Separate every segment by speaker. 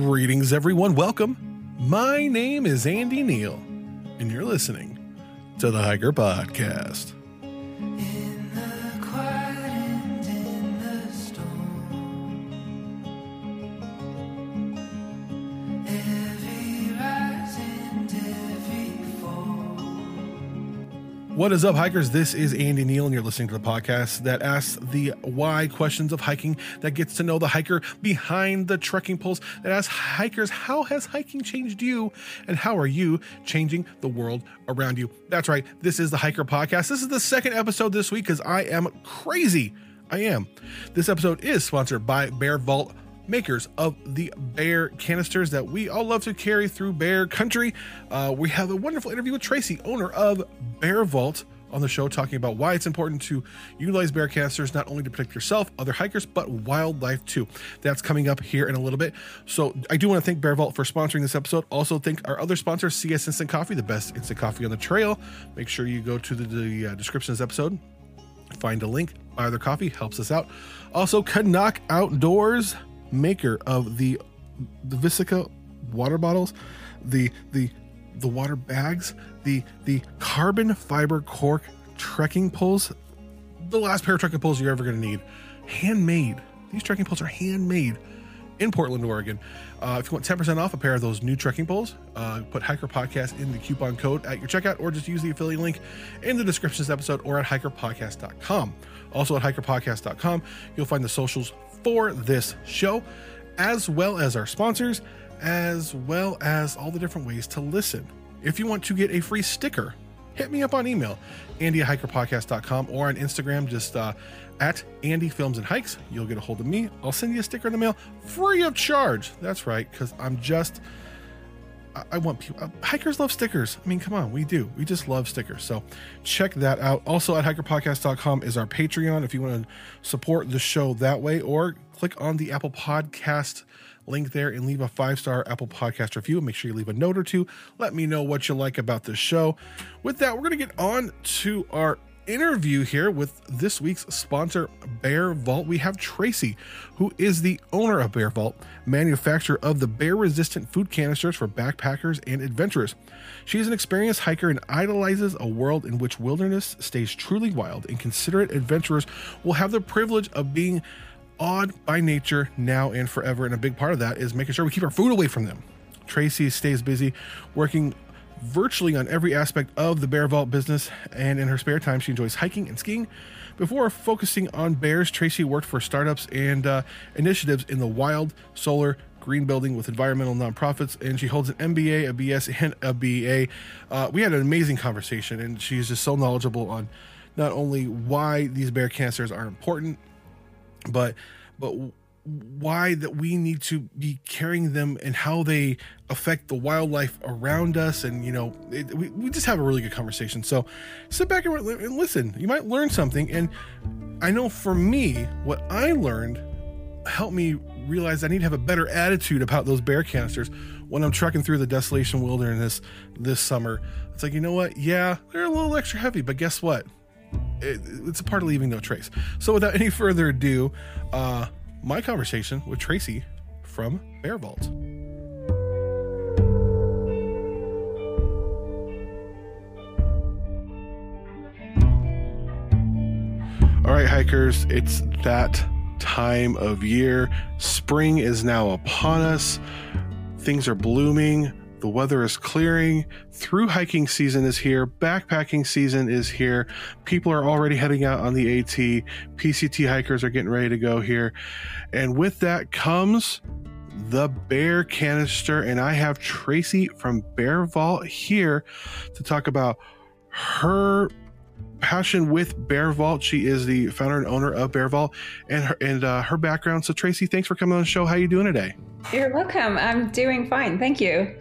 Speaker 1: Greetings, everyone. Welcome. My name is Andy Neal, and you're listening to the Hiker Podcast. What is up, hikers? This is Andy Neal, and you're listening to the podcast that asks the why questions of hiking, that gets to know the hiker behind the trekking poles, that asks hikers, how has hiking changed you, and how are you changing the world around you? That's right, this is the Hiker Podcast. This is the second episode this week because I am crazy. I am. This episode is sponsored by Bear Vault makers of the bear canisters that we all love to carry through bear country. Uh, we have a wonderful interview with Tracy, owner of Bear Vault, on the show, talking about why it's important to utilize bear canisters not only to protect yourself, other hikers, but wildlife too. That's coming up here in a little bit. So I do want to thank Bear Vault for sponsoring this episode. Also, thank our other sponsor, CS Instant Coffee, the best instant coffee on the trail. Make sure you go to the, the uh, description of this episode find a link, buy their coffee, helps us out. Also, CNOC Outdoors, maker of the the Vesica water bottles, the the the water bags, the the carbon fiber cork trekking poles, the last pair of trekking poles you're ever going to need, handmade. These trekking poles are handmade in Portland, Oregon. Uh, if you want 10% off a pair of those new trekking poles, uh, put Hiker Podcast in the coupon code at your checkout or just use the affiliate link in the description of this episode or at hikerpodcast.com. Also at hikerpodcast.com, you'll find the socials for this show, as well as our sponsors, as well as all the different ways to listen. If you want to get a free sticker, hit me up on email, andy at hikerpodcast.com or on Instagram, just uh, at Andy Films and Hikes. You'll get a hold of me. I'll send you a sticker in the mail free of charge. That's right, because I'm just. I- want people. Uh, hikers love stickers. I mean, come on, we do. We just love stickers. So check that out. Also at hikerpodcast.com is our Patreon if you want to support the show that way, or click on the Apple Podcast link there and leave a five star Apple Podcast review. Make sure you leave a note or two. Let me know what you like about the show. With that, we're going to get on to our interview here with this week's sponsor, Bear Vault. We have Tracy, who is the owner of Bear Vault, manufacturer of the bear resistant food canisters for backpackers and adventurers. She is an experienced hiker and idolizes a world in which wilderness stays truly wild, and considerate adventurers will have the privilege of being awed by nature now and forever. And a big part of that is making sure we keep our food away from them. Tracy stays busy working virtually on every aspect of the Bear Vault business, and in her spare time, she enjoys hiking and skiing. Before focusing on bears, Tracy worked for startups and uh, initiatives in the wild, solar, green building with environmental nonprofits, and she holds an MBA, a BS, and a BA. Uh, we had an amazing conversation, and she's just so knowledgeable on not only why these bear canisters are important, but but why that we need to be carrying them and how they affect the wildlife around us. And you know it, we, we just have a really good conversation. So sit back and, and listen. You might learn something. And i know for me what i learned helped me realize i need to have a better attitude about those bear canisters when i'm trekking through the desolation wilderness this summer. It's like you know what? Yeah they're a little extra heavy but guess what? It, it's a part of leaving no trace. So, without any further ado, uh, my conversation with Tracy from Bear Vault. All right, hikers, it's that time of year. Spring is now upon us. Things are blooming. The weather is clearing. Through hiking season is here. Backpacking season is here. People are already heading out on the AT. PCT hikers are getting ready to go here. And with that comes the bear canister. And I have Tracy from Bear Vault here to talk about her passion with Bear Vault. She is the founder and owner of Bear Vault and her, and uh, her background. So Tracy, thanks for coming on the show. How are you doing today?
Speaker 2: You're welcome. I'm doing fine. Thank you.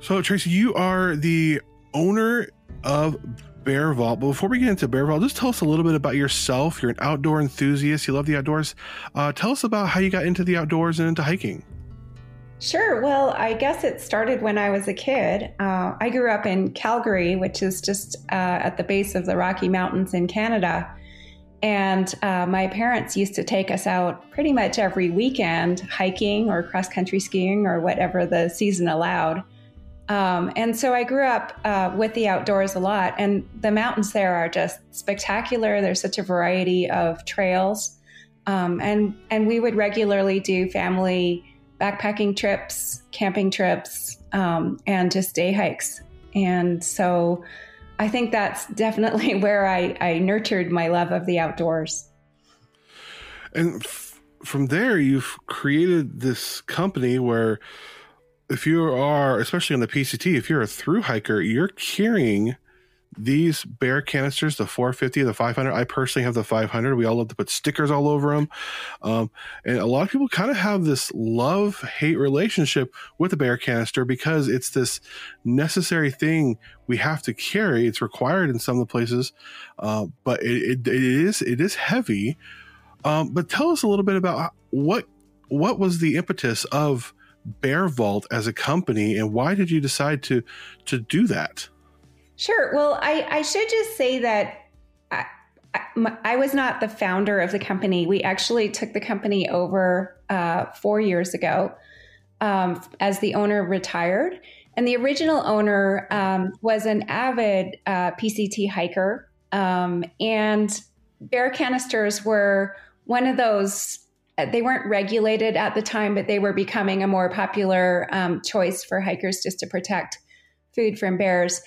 Speaker 1: So, Tracy, you are the owner of Bear Vault. But before we get into Bear Vault, just tell us a little bit about yourself. You're an outdoor enthusiast. You love the outdoors. Uh, tell us about how you got into the outdoors and into hiking.
Speaker 2: Sure. Well, I guess it started when I was a kid. Uh, I grew up in Calgary, which is just uh, at the base of the Rocky Mountains in Canada. And uh, my parents used to take us out pretty much every weekend hiking or cross country skiing or whatever the season allowed. Um, and so I grew up uh, with the outdoors a lot, and the mountains there are just spectacular. There's such a variety of trails, um, and and we would regularly do family backpacking trips, camping trips, um, and just day hikes. And so I think that's definitely where I, I nurtured my love of the outdoors.
Speaker 1: And f- from there, you've created this company where, if you are, especially on the PCT, if you're a through hiker, you're carrying these bear canisters, the 450, the 500. I personally have the 500. We all love to put stickers all over them. Um, and a lot of people kind of have this love hate relationship with the bear canister because it's this necessary thing we have to carry. It's required in some of the places, uh, but it, it, it is it is heavy. Um, but tell us a little bit about what what was the impetus of Bear Vault as a company, and why did you decide to to do that?
Speaker 2: Sure. Well, I, I should just say that I, I, was not the founder of the company. We actually took the company over uh, four years ago um, as the owner retired. And the original owner um, was an avid uh, PCT hiker. Um, and bear canisters were one of those, they weren't regulated at the time, but they were becoming a more popular um, choice for hikers just to protect food from bears.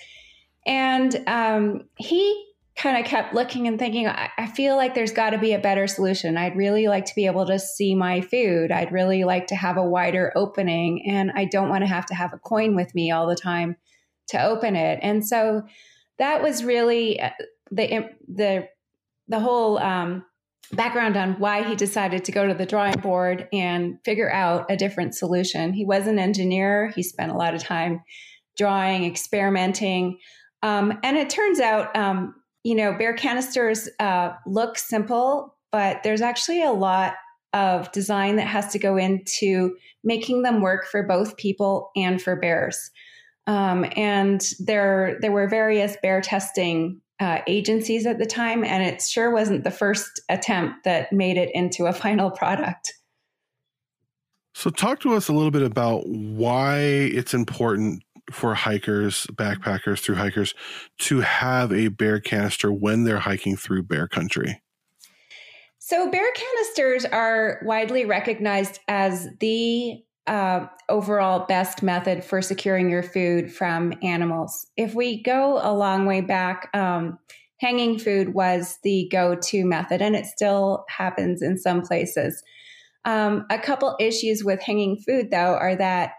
Speaker 2: And um, he kind of kept looking and thinking, I, I feel like there's got to be a better solution. I'd really like to be able to see my food. I'd really like to have a wider opening, and I don't want to have to have a coin with me all the time to open it. And so that was really uh, the the the whole um, background on why he decided to go to the drawing board and figure out a different solution. He was an engineer. He spent a lot of time drawing, experimenting. Um, and it turns out, um, you know, bear canisters uh, look simple, but there's actually a lot of design that has to go into making them work for both people and for bears. Um, and there, there were various bear testing uh, agencies at the time, and it sure wasn't the first attempt that made it into a final product.
Speaker 1: So, talk to us a little bit about why it's important for hikers, backpackers, through hikers to have a bear canister when they're hiking through bear country?
Speaker 2: So, bear canisters are widely recognized as the uh, overall best method for securing your food from animals. If we go a long way back, um, hanging food was the go to method, and it still happens in some places. Um, a couple issues with hanging food, though, are that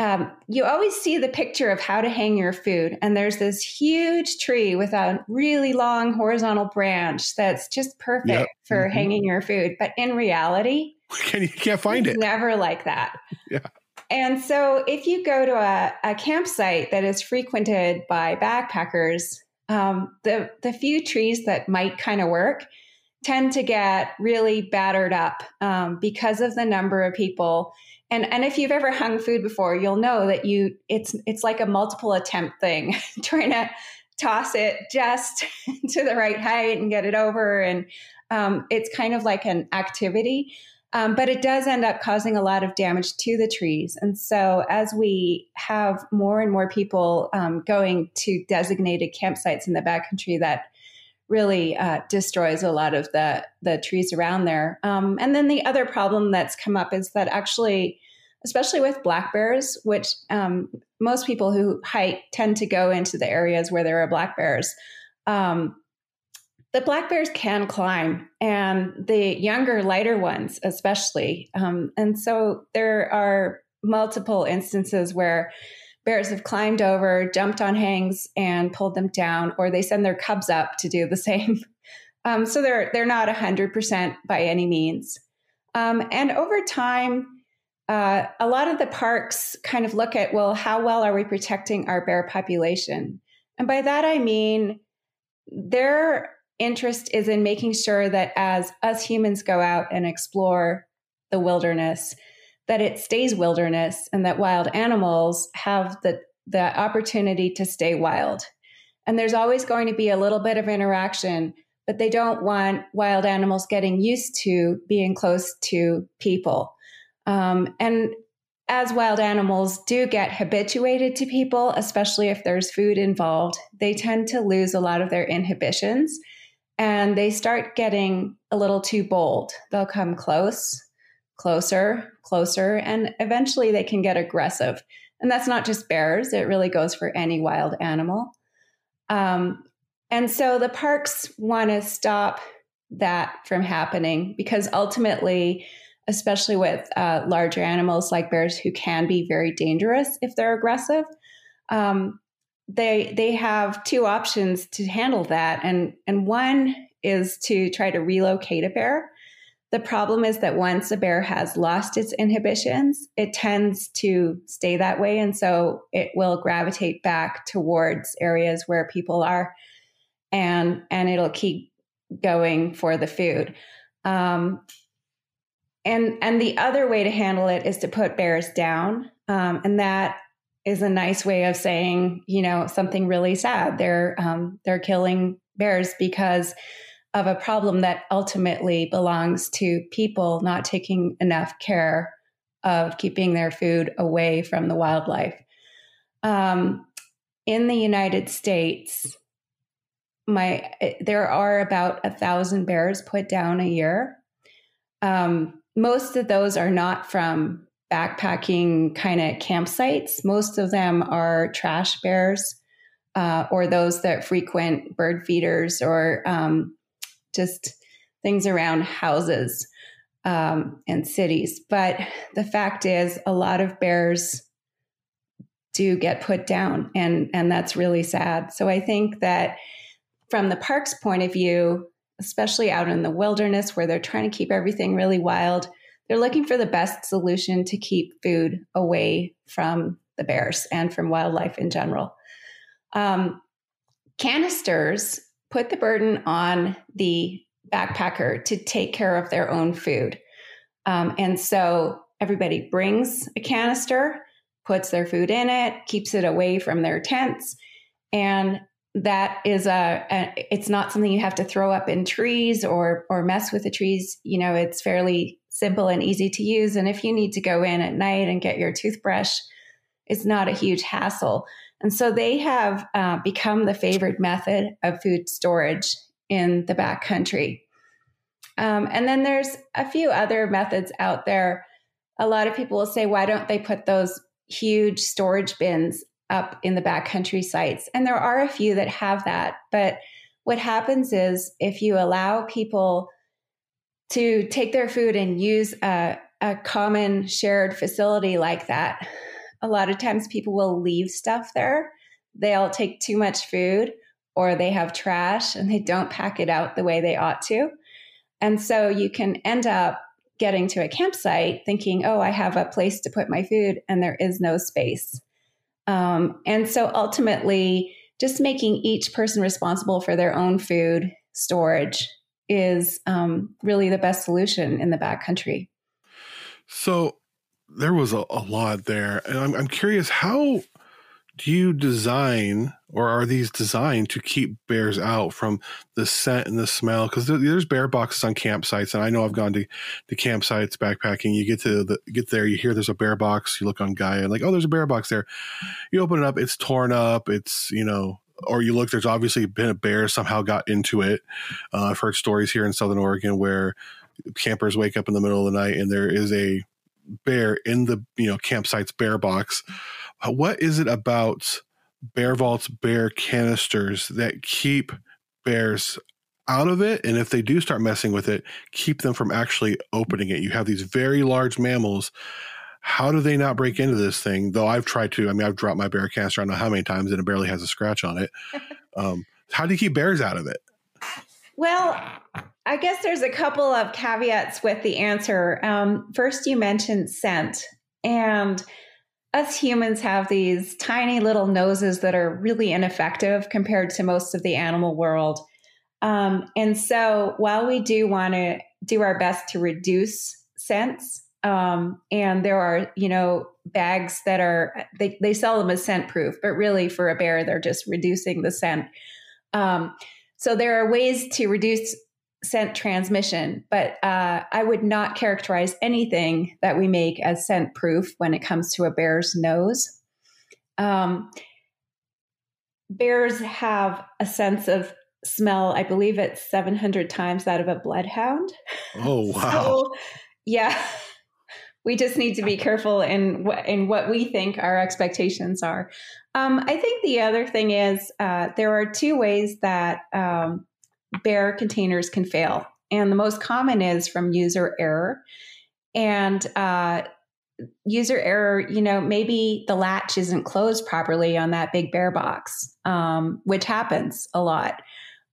Speaker 2: um, you always see the picture of how to hang your food, and there's this huge tree with a really long horizontal branch that's just perfect
Speaker 1: Yep.
Speaker 2: for
Speaker 1: Mhm.
Speaker 2: hanging your food. But in reality,
Speaker 1: Can you can't find it?
Speaker 2: never like that.
Speaker 1: Yeah.
Speaker 2: And so if you go to a, a campsite that is frequented by backpackers, um, the the few trees that might kind of work tend to get really battered up um, because of the number of people. And and if you've ever hung food before, you'll know that you it's it's like a multiple attempt thing, trying to toss it just to the right height and get it over. And um, it's kind of like an activity. Um, but it does end up causing a lot of damage to the trees. And so, as we have more and more people um, going to designated campsites in the backcountry, that really uh, destroys a lot of the the trees around there. Um, and then the other problem that's come up is that actually, especially with black bears, which um, most people who hike tend to go into the areas where there are black bears. Um, the black bears can climb, and the younger, lighter ones, especially. Um, and so there are multiple instances where bears have climbed over, jumped on hangs, and pulled them down, or they send their cubs up to do the same. Um, so they're they're not hundred percent by any means. Um, and over time, uh, a lot of the parks kind of look at well, how well are we protecting our bear population? And by that I mean their interest is in making sure that as us humans go out and explore the wilderness, that it stays wilderness and that wild animals have the, the opportunity to stay wild. And there's always going to be a little bit of interaction but they don't want wild animals getting used to being close to people. Um, and as wild animals do get habituated to people, especially if there's food involved, they tend to lose a lot of their inhibitions and they start getting a little too bold. They'll come close, closer, closer, and eventually they can get aggressive. And that's not just bears, it really goes for any wild animal. Um, and so the parks want to stop that from happening because ultimately, especially with uh, larger animals like bears who can be very dangerous if they're aggressive, um, they they have two options to handle that, and and one is to try to relocate a bear. The problem is that once a bear has lost its inhibitions, it tends to stay that way, and so it will gravitate back towards areas where people are, and and it'll keep going for the food. Um, and and the other way to handle it is to put bears down, um, and that is a nice way of saying, you know, something really sad. They're um, they're killing bears because of a problem that ultimately belongs to people not taking enough care of keeping their food away from the wildlife. Um, in the United States, my there are about a thousand bears put down a year. Um, most of those are not from backpacking kind of campsites. Most of them are trash bears uh, or those that frequent bird feeders or um, just things around houses um, and cities. But the fact is, a lot of bears do get put down, and and that's really sad. So I think that from the park's point of view, especially out in the wilderness where they're trying to keep everything really wild, they're looking for the best solution to keep food away from the bears and from wildlife in general. Um, canisters put the burden on the backpacker to take care of their own food. Um, and so everybody brings a canister, puts their food in it, keeps it away from their tents, and that is a, a, it's not something you have to throw up in trees or or mess with the trees you know it's fairly simple and easy to use and if you need to go in at night and get your toothbrush it's not a huge hassle and so they have uh, become the favorite method of food storage in the backcountry um, and then there's a few other methods out there a lot of people will say why don't they put those huge storage bins up in the backcountry sites. And there are a few that have that. But what happens is if you allow people to take their food and use a, a common shared facility like that, a lot of times people will leave stuff there. They'll take too much food or they have trash and they don't pack it out the way they ought to. And so you can end up getting to a campsite thinking, oh, I have a place to put my food, and there is no space. Um, and so ultimately, just making each person responsible for their own food storage is um, really the best solution in the backcountry.
Speaker 1: So there was a, a lot there. And I'm, I'm curious how do you design or are these designed to keep bears out from the scent and the smell because there, there's bear boxes on campsites and i know i've gone to, the campsites backpacking you get to the get there you hear there's a bear box you look on gaia and like oh there's a bear box there you open it up it's torn up it's you know or you look there's obviously been a bear somehow got into it uh, i've heard stories here in southern oregon where campers wake up in the middle of the night and there is a bear in the you know campsite's bear box what is it about bear vaults, bear canisters that keep bears out of it? And if they do start messing with it, keep them from actually opening it. You have these very large mammals. How do they not break into this thing? Though I've tried to. I mean, I've dropped my bear canister. I don't know how many times, and it barely has a scratch on it. Um, how do you keep bears out of it?
Speaker 2: Well, I guess there's a couple of caveats with the answer. Um, first, you mentioned scent, and us humans have these tiny little noses that are really ineffective compared to most of the animal world. Um, and so while we do want to do our best to reduce scents, um, and there are, you know, bags that are, they, they sell them as scent proof, but really for a bear, they're just reducing the scent. Um, so there are ways to reduce scent transmission, but uh, I would not characterize anything that we make as scent proof when it comes to a bear's nose. Um, bears have a sense of smell, I believe it's 700 times that of a bloodhound.
Speaker 1: Oh wow.
Speaker 2: So, yeah, we just need to be careful in what in what we think our expectations are. Um, I think the other thing is uh, there are two ways that um, bear containers can fail, and the most common is from user error. And uh, user error, you know, maybe the latch isn't closed properly on that big bear box, um, which happens a lot.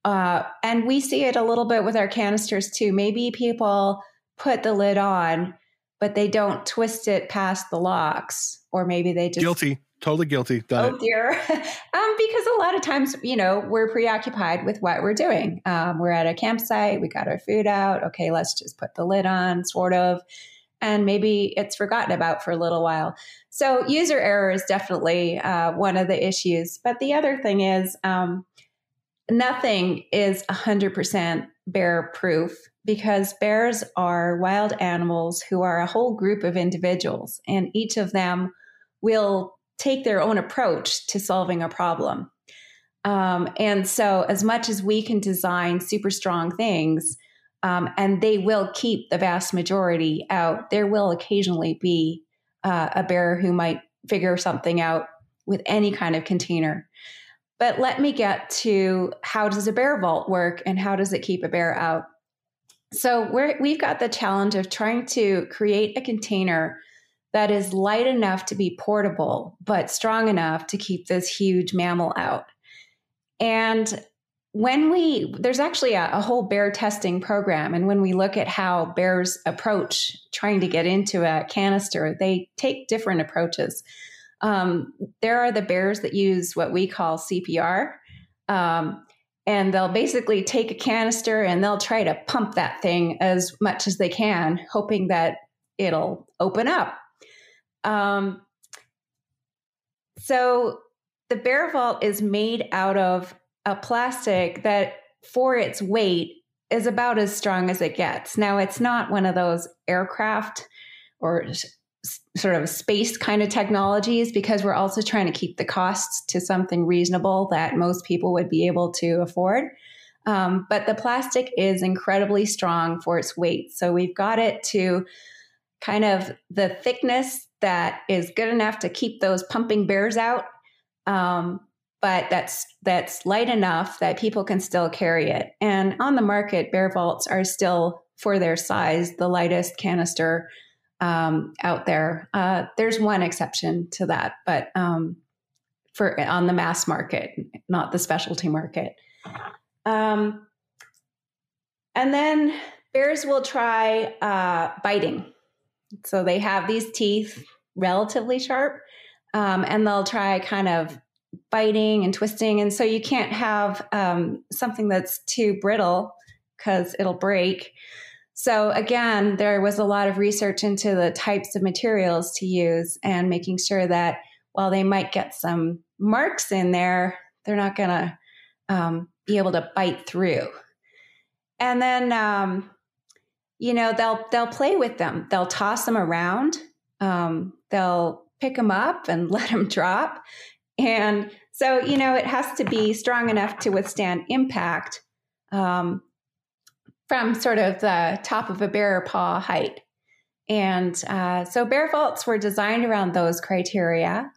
Speaker 2: Uh, and we see it a little bit with our canisters too. Maybe people put the lid on, but they don't twist it past the locks, or maybe they just
Speaker 1: Guilty. Totally guilty. Done
Speaker 2: Oh
Speaker 1: it.
Speaker 2: dear. um, because a lot of times, you know, we're preoccupied with what we're doing. Um, we're at a campsite, we got our food out. Okay, let's just put the lid on, sort of. And maybe it's forgotten about for a little while. So, user error is definitely uh, one of the issues. But the other thing is, um, nothing is 100% bear proof because bears are wild animals who are a whole group of individuals, and each of them will take their own approach to solving a problem. Um, and so, as much as we can design super strong things, um, and they will keep the vast majority out, there will occasionally be uh, a bear who might figure something out with any kind of container. But let me get to how does a bear vault work and how does it keep a bear out? So we're, we've got the challenge of trying to create a container that is light enough to be portable, but strong enough to keep this huge mammal out. And when we, there's actually a, a whole bear testing program. And when we look at how bears approach trying to get into a canister, they take different approaches. Um, there are the bears that use what we call CPR. Um, and they'll basically take a canister and they'll try to pump that thing as much as they can, hoping that it'll open up. Um, so the bear vault is made out of a plastic that, for its weight, is about as strong as it gets. Now, it's not one of those aircraft or sort of space kind of technologies because we're also trying to keep the costs to something reasonable that most people would be able to afford. Um, but the plastic is incredibly strong for its weight. So we've got it to kind of the thickness that is good enough to keep those pumping bears out. Um, but that's that's light enough that people can still carry it. And on the market, bear vaults are still for their size the lightest canister um, out there. Uh, there's one exception to that, but um, for on the mass market, not the specialty market. Um, and then bears will try uh, biting. So they have these teeth relatively sharp, um, and they'll try kind of biting and twisting. And so you can't have um, something that's too brittle because it'll break. So again, there was a lot of research into the types of materials to use and making sure that while they might get some marks in there, they're not going to um, be able to bite through. And then, um, you know, they'll they'll play with them. They'll toss them around. Um, they'll pick them up and let them drop. And so, you know, it has to be strong enough to withstand impact. Um, from sort of the top of a bear paw height. And uh, so bear vaults were designed around those criteria.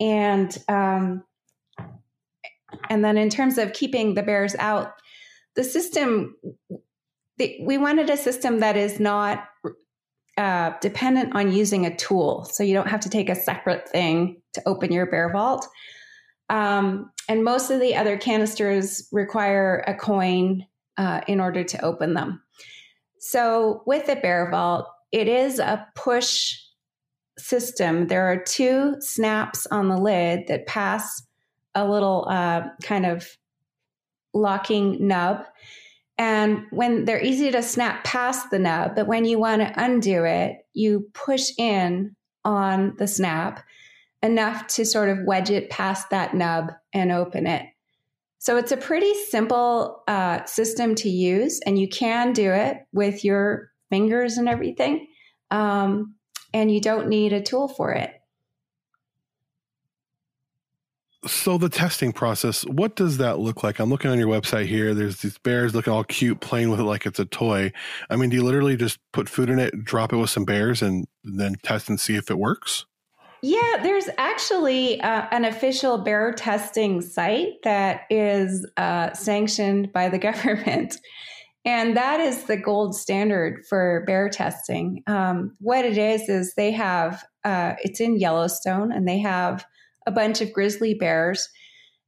Speaker 2: And um, and then in terms of keeping the bears out, the system the, we wanted a system that is not uh, dependent on using a tool. So you don't have to take a separate thing to open your bear vault. Um, and most of the other canisters require a coin uh, in order to open them. So with the Bear Vault, it is a push system. There are two snaps on the lid that pass a little uh, kind of locking nub. And when they're easy to snap past the nub, but when you want to undo it, you push in on the snap enough to sort of wedge it past that nub and open it. So it's a pretty simple uh, system to use, and you can do it with your fingers and everything. Um, and you don't need a tool for it.
Speaker 1: So the testing process, what does that look like? I'm looking on your website here. There's these bears looking all cute, playing with it like it's a toy. I mean, do you literally just put food in it, drop it with some bears, and then test and see if it works?
Speaker 2: Yeah, there's actually uh, an official bear testing site that is uh, sanctioned by the government. And that is the gold standard for bear testing. Um, what it is, is they have, uh, it's in Yellowstone, and they have a bunch of grizzly bears.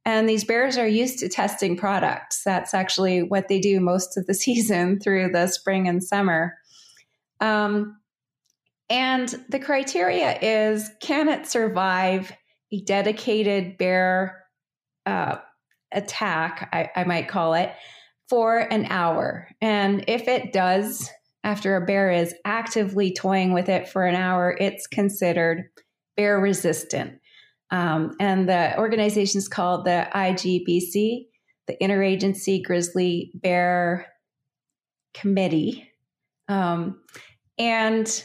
Speaker 2: And these bears are used to testing products. That's actually what they do most of the season through the spring and summer. Um, and the criteria is can it survive a dedicated bear uh, attack, I, I might call it, for an hour? And if it does, after a bear is actively toying with it for an hour, it's considered bear resistant. Um, and the organization is called the IGBC, the Interagency Grizzly Bear Committee. Um, and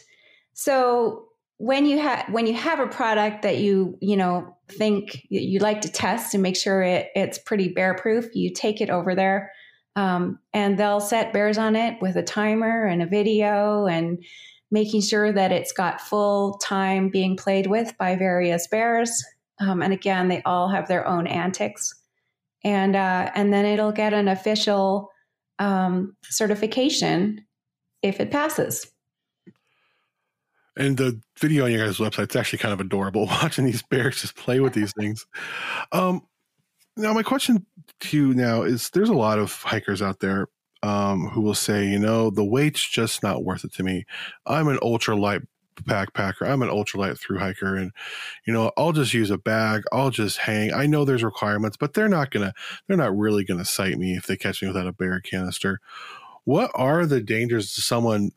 Speaker 2: so when you have when you have a product that you you know think you like to test and make sure it, it's pretty bear proof, you take it over there, um, and they'll set bears on it with a timer and a video and making sure that it's got full time being played with by various bears. Um, and again, they all have their own antics, and uh, and then it'll get an official um, certification if it passes.
Speaker 1: And the video on your guys' website, it's actually kind of adorable watching these bears just play with these things. Um, now, my question to you now is there's a lot of hikers out there um, who will say, you know, the weight's just not worth it to me. I'm an ultra light backpacker. I'm an ultralight through hiker and you know, I'll just use a bag. I'll just hang. I know there's requirements, but they're not going to they're not really going to cite me if they catch me without a bear canister. What are the dangers to someone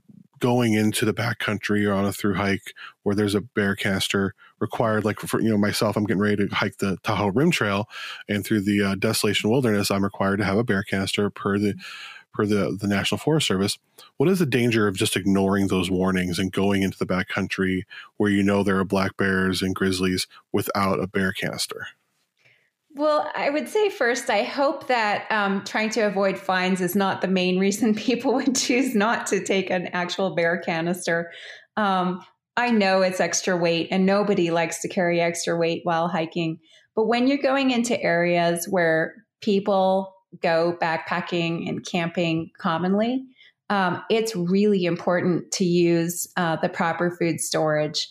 Speaker 1: going into the backcountry or on a through hike where there's a bear canister required like for you know myself i'm getting ready to hike the tahoe rim trail and through the uh, desolation wilderness i'm required to have a bear canister per the per the, the National Forest Service. What is the danger of just ignoring those warnings and going into the backcountry where you know there are black bears and grizzlies without a bear canister?
Speaker 2: Well, I would say first, I hope that um, trying to avoid fines is not the main reason people would choose not to take an actual bear canister. Um, I know it's extra weight, and nobody likes to carry extra weight while hiking. But when you're going into areas where people go backpacking and camping commonly, um, it's really important to use uh, the proper food storage.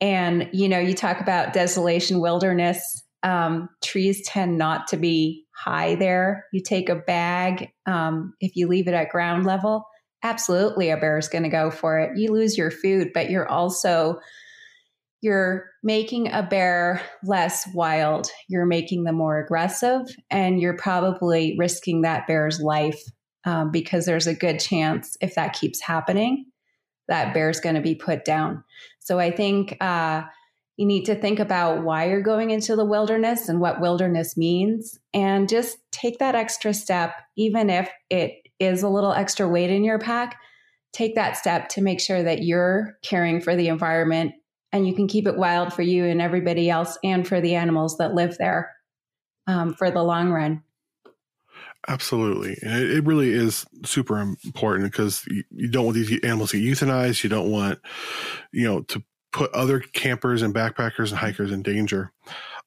Speaker 2: And, you know, you talk about desolation wilderness, um, trees tend not to be high there. You take a bag, um, if you leave it at ground level, absolutely a bear is going to go for it. You lose your food, but you're also you're making a bear less wild. You're making them more aggressive, and you're probably risking that bear's life um, because there's a good chance if that keeps happening, that bear's going to be put down. So I think uh, you need to think about why you're going into the wilderness and what wilderness means, and just take that extra step, even if it is a little extra weight in your pack. Take that step to make sure that you're caring for the environment and you can keep it wild for you and everybody else and for the animals that live there um, for the long run.
Speaker 1: Absolutely. It, it really is super important because you, you don't want these animals to get euthanized. You don't want, you know, to put other campers and backpackers and hikers in danger.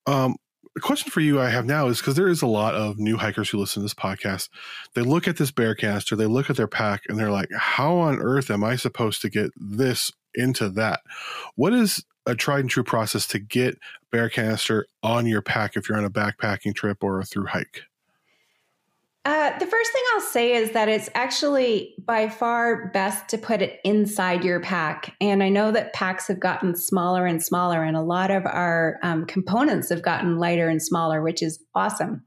Speaker 1: Um, the question for you I have now is because there is a lot of new hikers who listen to this podcast. They look at this bear canister, they look at their pack, and they're like, how on earth am I supposed to get this into that? What is a tried and true process to get bear canister on your pack if you're on a backpacking trip or a through hike?
Speaker 2: Uh, the first thing say is that it's actually by far best to put it inside your pack. And I know that packs have gotten smaller and smaller, and a lot of our um, components have gotten lighter and smaller, which is awesome.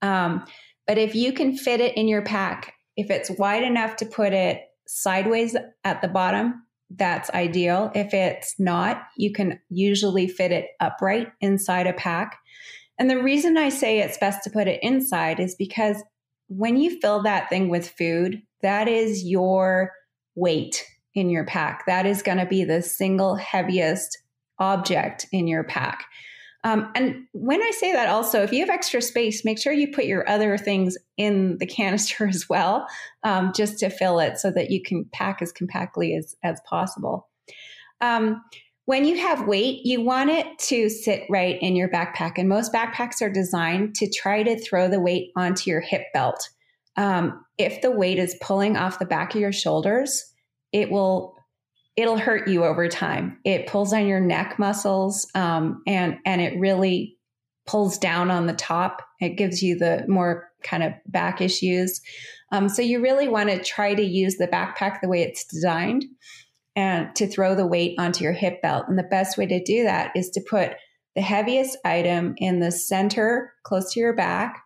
Speaker 2: Um, but if you can fit it in your pack, if it's wide enough to put it sideways at the bottom, that's ideal. If it's not, you can usually fit it upright inside a pack. And the reason I say it's best to put it inside is because when you fill that thing with food, that is your weight in your pack. That is going to be the single heaviest object in your pack. Um, and when I say that, also, if you have extra space, make sure you put your other things in the canister as well, um, just to fill it so that you can pack as compactly as, as possible. Um, when you have weight, you want it to sit right in your backpack. And most backpacks are designed to try to throw the weight onto your hip belt. Um, if the weight is pulling off the back of your shoulders, it will it'll hurt you over time. It pulls on your neck muscles, um, and and it really pulls down on the top. It gives you the more kind of back issues. Um, so you really want to try to use the backpack the way it's designed, and to throw the weight onto your hip belt. And the best way to do that is to put the heaviest item in the center, close to your back.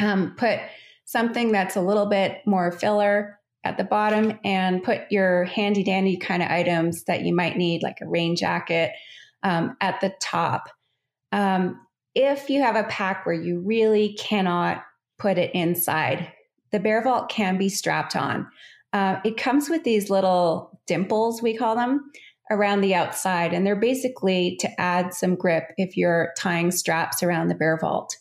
Speaker 2: Um, put something that's a little bit more filler at the bottom and put your handy dandy kind of items that you might need, like a rain jacket, um, at the top. Um, if you have a pack where you really cannot put it inside, the Bear Vault can be strapped on. Uh, it comes with these little dimples, we call them, around the outside, and they're basically to add some grip if you're tying straps around the Bear Vault.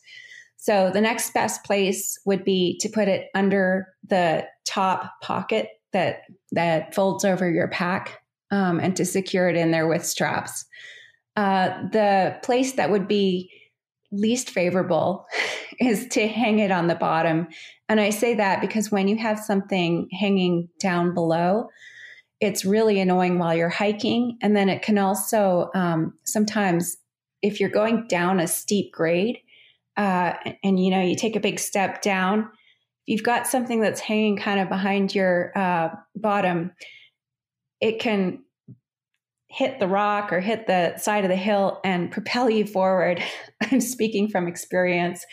Speaker 2: So the next best place would be to put it under the top pocket that that folds over your pack um, and to secure it in there with straps. Uh, the place that would be least favorable is to hang it on the bottom. And I say that because when you have something hanging down below, it's really annoying while you're hiking. And then it can also um, sometimes, if you're going down a steep grade, uh, and you know you take a big step down if you've got something that's hanging kind of behind your uh, bottom it can hit the rock or hit the side of the hill and propel you forward. I'm speaking from experience.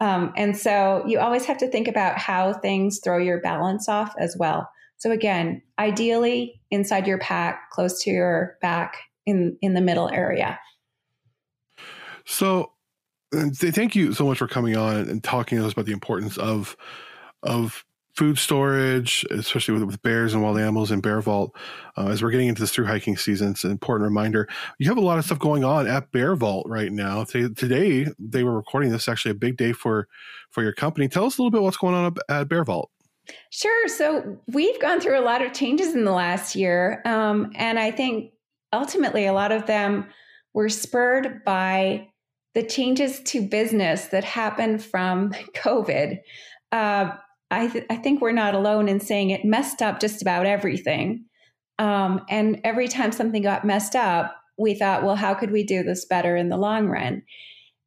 Speaker 2: Um, and so you always have to think about how things throw your balance off as well. So again ideally inside your pack close to your back in in the middle area.
Speaker 1: So, thank you so much for coming on and talking to us about the importance of of food storage, especially with, with bears and wild animals and Bear Vault. Uh, as we're getting into this through hiking season, it's an important reminder. You have a lot of stuff going on at Bear Vault right now. Today, they were recording this. Actually, a big day for for your company. Tell us a little bit what's going on at Bear Vault.
Speaker 2: Sure. So we've gone through a lot of changes in the last year. Um, and I think ultimately a lot of them were spurred by the changes to business that happened from COVID. Uh, I, th- I think we're not alone in saying it messed up just about everything. Um, and every time something got messed up, we thought, well, how could we do this better in the long run?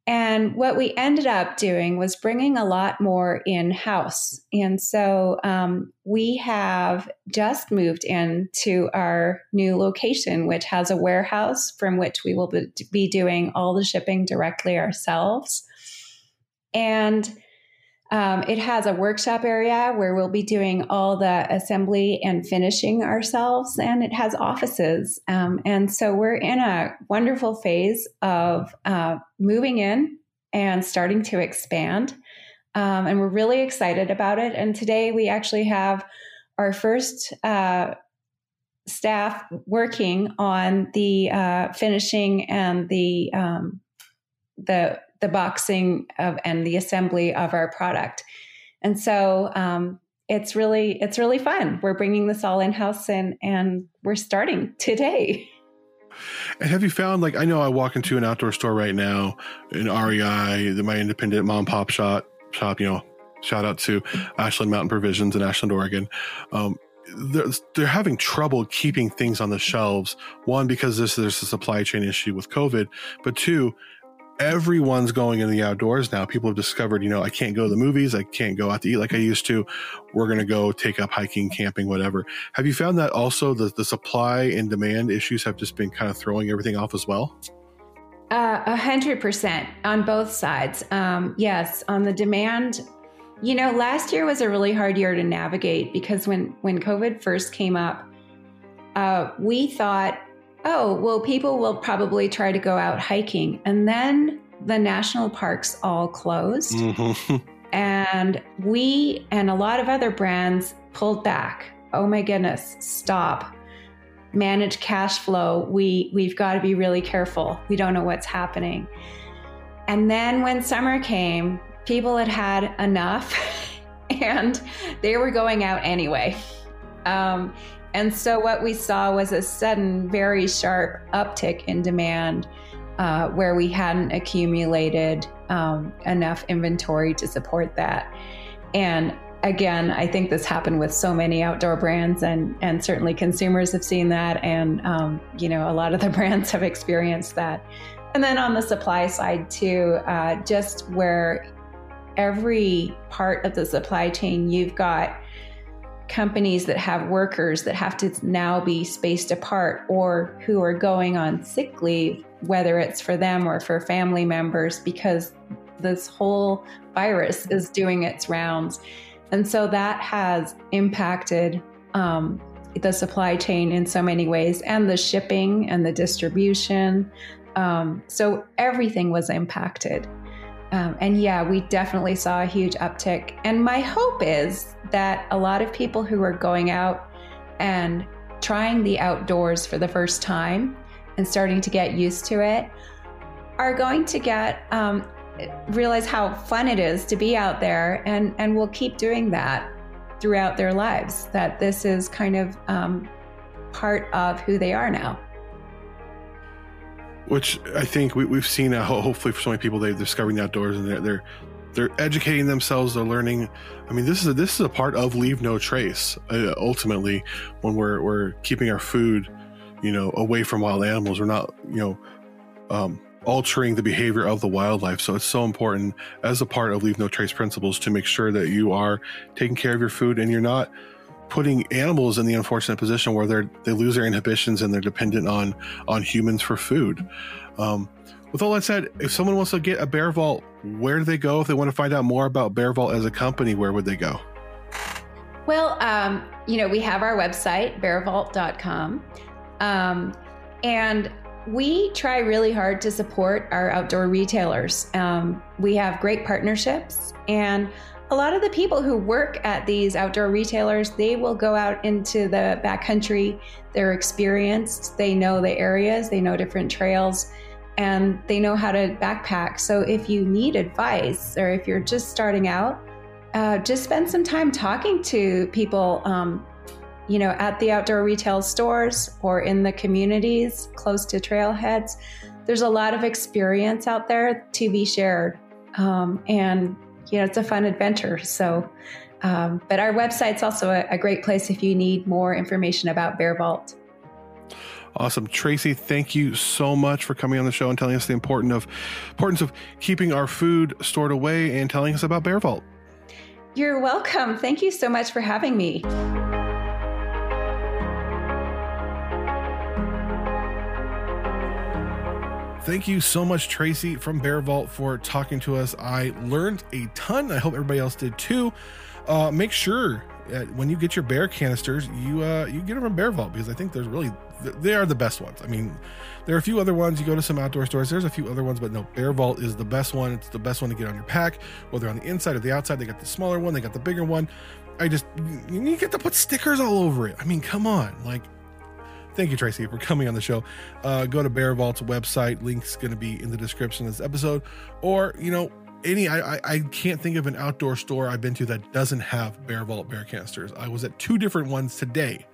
Speaker 2: And what we ended up doing was bringing a lot more in house. And so um, we have just moved into our new location, which has a warehouse from which we will be- be doing all the shipping directly ourselves. And um, it has a workshop area where we'll be doing all the assembly and finishing ourselves, and it has offices. Um, and so we're in a wonderful phase of uh, moving in and starting to expand. Um, and we're really excited about it. And today we actually have our first uh, staff working on the uh, finishing and the um, the the boxing of and the assembly of our product. And so um, it's really it's really fun. We're bringing this all in house and and we're starting today.
Speaker 1: And have you found like I know I walk into an outdoor store right now in REI, my independent mom pop shop shop, you know, shout out to Ashland Mountain Provisions in Ashland, Oregon. Um, they're, they're having trouble keeping things on the shelves. One, because this, there's a supply chain issue with COVID, but two, everyone's going in the outdoors now. People have discovered, you know, I can't go to the movies, I can't go out to eat like I used to. We're going to go take up hiking, camping, whatever. Have you found that also the, the supply and demand issues have just been kind of throwing everything off as well?
Speaker 2: Uh, A hundred percent on both sides. Um, yes, on the demand, you know, last year was a really hard year to navigate because when when COVID first came up, uh, we thought, oh, well, people will probably try to go out hiking, and then the national parks all closed.
Speaker 1: Mhm.
Speaker 2: And we and a lot of other brands pulled back. Oh my goodness, stop. Manage cash flow. We we've got to be really careful. We don't know what's happening. And then when summer came, people had had enough and they were going out anyway. Um, and so what we saw was a sudden, very sharp uptick in demand uh, where we hadn't accumulated um, enough inventory to support that. And again, I think this happened with so many outdoor brands, and and certainly consumers have seen that, and um, you know a lot of the brands have experienced that. And then on the supply side too, uh, just where every part of the supply chain, you've got companies that have workers that have to now be spaced apart or who are going on sick leave, whether it's for them or for family members, because this whole virus is doing its rounds. And so that has impacted um, the supply chain in so many ways and the shipping and the distribution. Um, so everything was impacted. Um, and yeah, we definitely saw a huge uptick. And my hope is that a lot of people who are going out and trying the outdoors for the first time and starting to get used to it are going to get um, realize how fun it is to be out there and and will keep doing that throughout their lives that this is kind of um, part of who they are now
Speaker 1: which I think we, we've seen hopefully for so many people they're discovering the outdoors and they're they're they're educating themselves they're learning. I mean this is a, this is a part of leave no trace uh, ultimately when we're we're keeping our food you know away from wild animals. We're not you know um, altering the behavior of the wildlife. So it's so important as a part of leave no trace principles to make sure that you are taking care of your food and you're not putting animals in the unfortunate position where they're they lose their inhibitions and they're dependent on on humans for food. Um, with all that said, if someone wants to get a Bear Vault, where do they go? If they want to find out more about Bear Vault as a company, where would they go?
Speaker 2: Well, um, you know, we have our website, bearvault.com. Um, and we try really hard to support our outdoor retailers. Um, we have great partnerships, and a lot of the people who work at these outdoor retailers, they will go out into the backcountry. They're experienced, they know the areas, they know different trails, and they know how to backpack. So if you need advice or if you're just starting out, uh, just spend some time talking to people, um, you know, at the outdoor retail stores or in the communities close to trailheads. There's a lot of experience out there to be shared. Um, and, you know, it's a fun adventure. So, um, but our website's also a, a great place if you need more information about Bear Vault.
Speaker 1: Awesome, Tracy. Thank you so much for coming on the show and telling us the important of importance of keeping our food stored away and telling us about Bear Vault.
Speaker 2: You're welcome. Thank you so much for having me.
Speaker 1: Thank you so much, Tracy from Bear Vault, for talking to us. I learned a ton. I hope everybody else did too. Uh, make sure uh, when you get your bear canisters, you uh, you get them from Bear Vault because I think there's really they are the best ones. I mean, there are a few other ones. You go to some outdoor stores. There's a few other ones, but no, Bear Vault is the best one. It's the best one to get on your pack, whether on the inside or the outside. They got the smaller one. They got the bigger one. I just you get to put stickers all over it. I mean, come on, like thank you tracy for coming on the show. Uh, go to bear vault's website. Link's going to be in the description of this episode. Or you know any I, I can't think of an outdoor store i've been to that doesn't have bear vault bear canisters. I was at two different ones today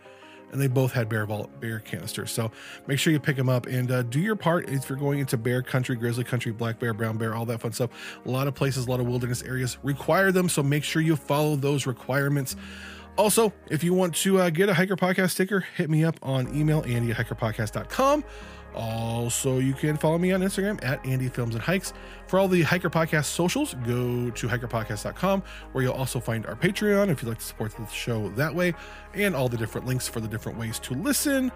Speaker 1: and they both had bear vault bear canisters. So make sure you pick them up and uh, do your part if you're going into bear country grizzly country black bear brown bear all that fun stuff. A lot of places a lot of wilderness areas require them so make sure you follow those requirements also, if you want to uh, get a Hiker Podcast sticker, hit me up on email, andy at hikerpodcast.com. Also, you can follow me on Instagram at Andy Films and Hikes. For all the Hiker Podcast socials, go to hikerpodcast.com, where you'll also find our Patreon if you'd like to support the show that way, and all the different links for the different ways to listen.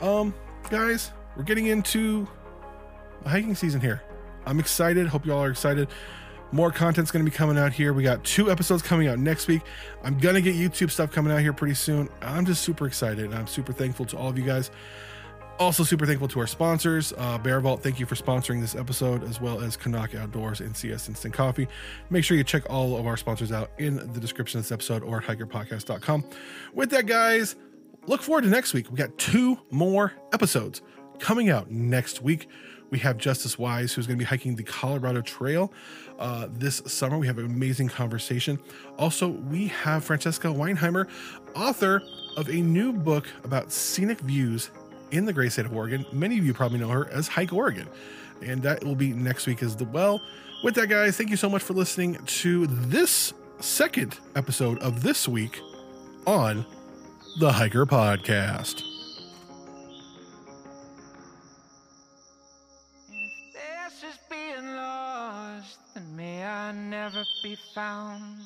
Speaker 1: Um, guys, we're getting into the hiking season here. I'm excited. Hope y'all are excited. More content's going to be coming out here. We got two episodes coming out next week. I'm going to get YouTube stuff coming out here pretty soon. I'm just super excited and I'm super thankful to all of you guys. Also, super thankful to our sponsors. Uh, Bear Vault, thank you for sponsoring this episode, as well as CNOC Outdoors and CS Instant Coffee. Make sure you check all of our sponsors out in the description of this episode or at hikerpodcast.com. With that, guys, look forward to next week. We got two more episodes coming out next week. We have Justice Wise, who's going to be hiking the Colorado Trail uh, this summer. We have an amazing conversation. Also, we have Francesca Weinheimer, author of a new book about scenic views in the great state of Oregon. Many of you probably know her as Hike Oregon, and that will be next week as well. With that, guys, thank you so much for listening to this second episode of this week on the Hiker Podcast.
Speaker 3: Never be found.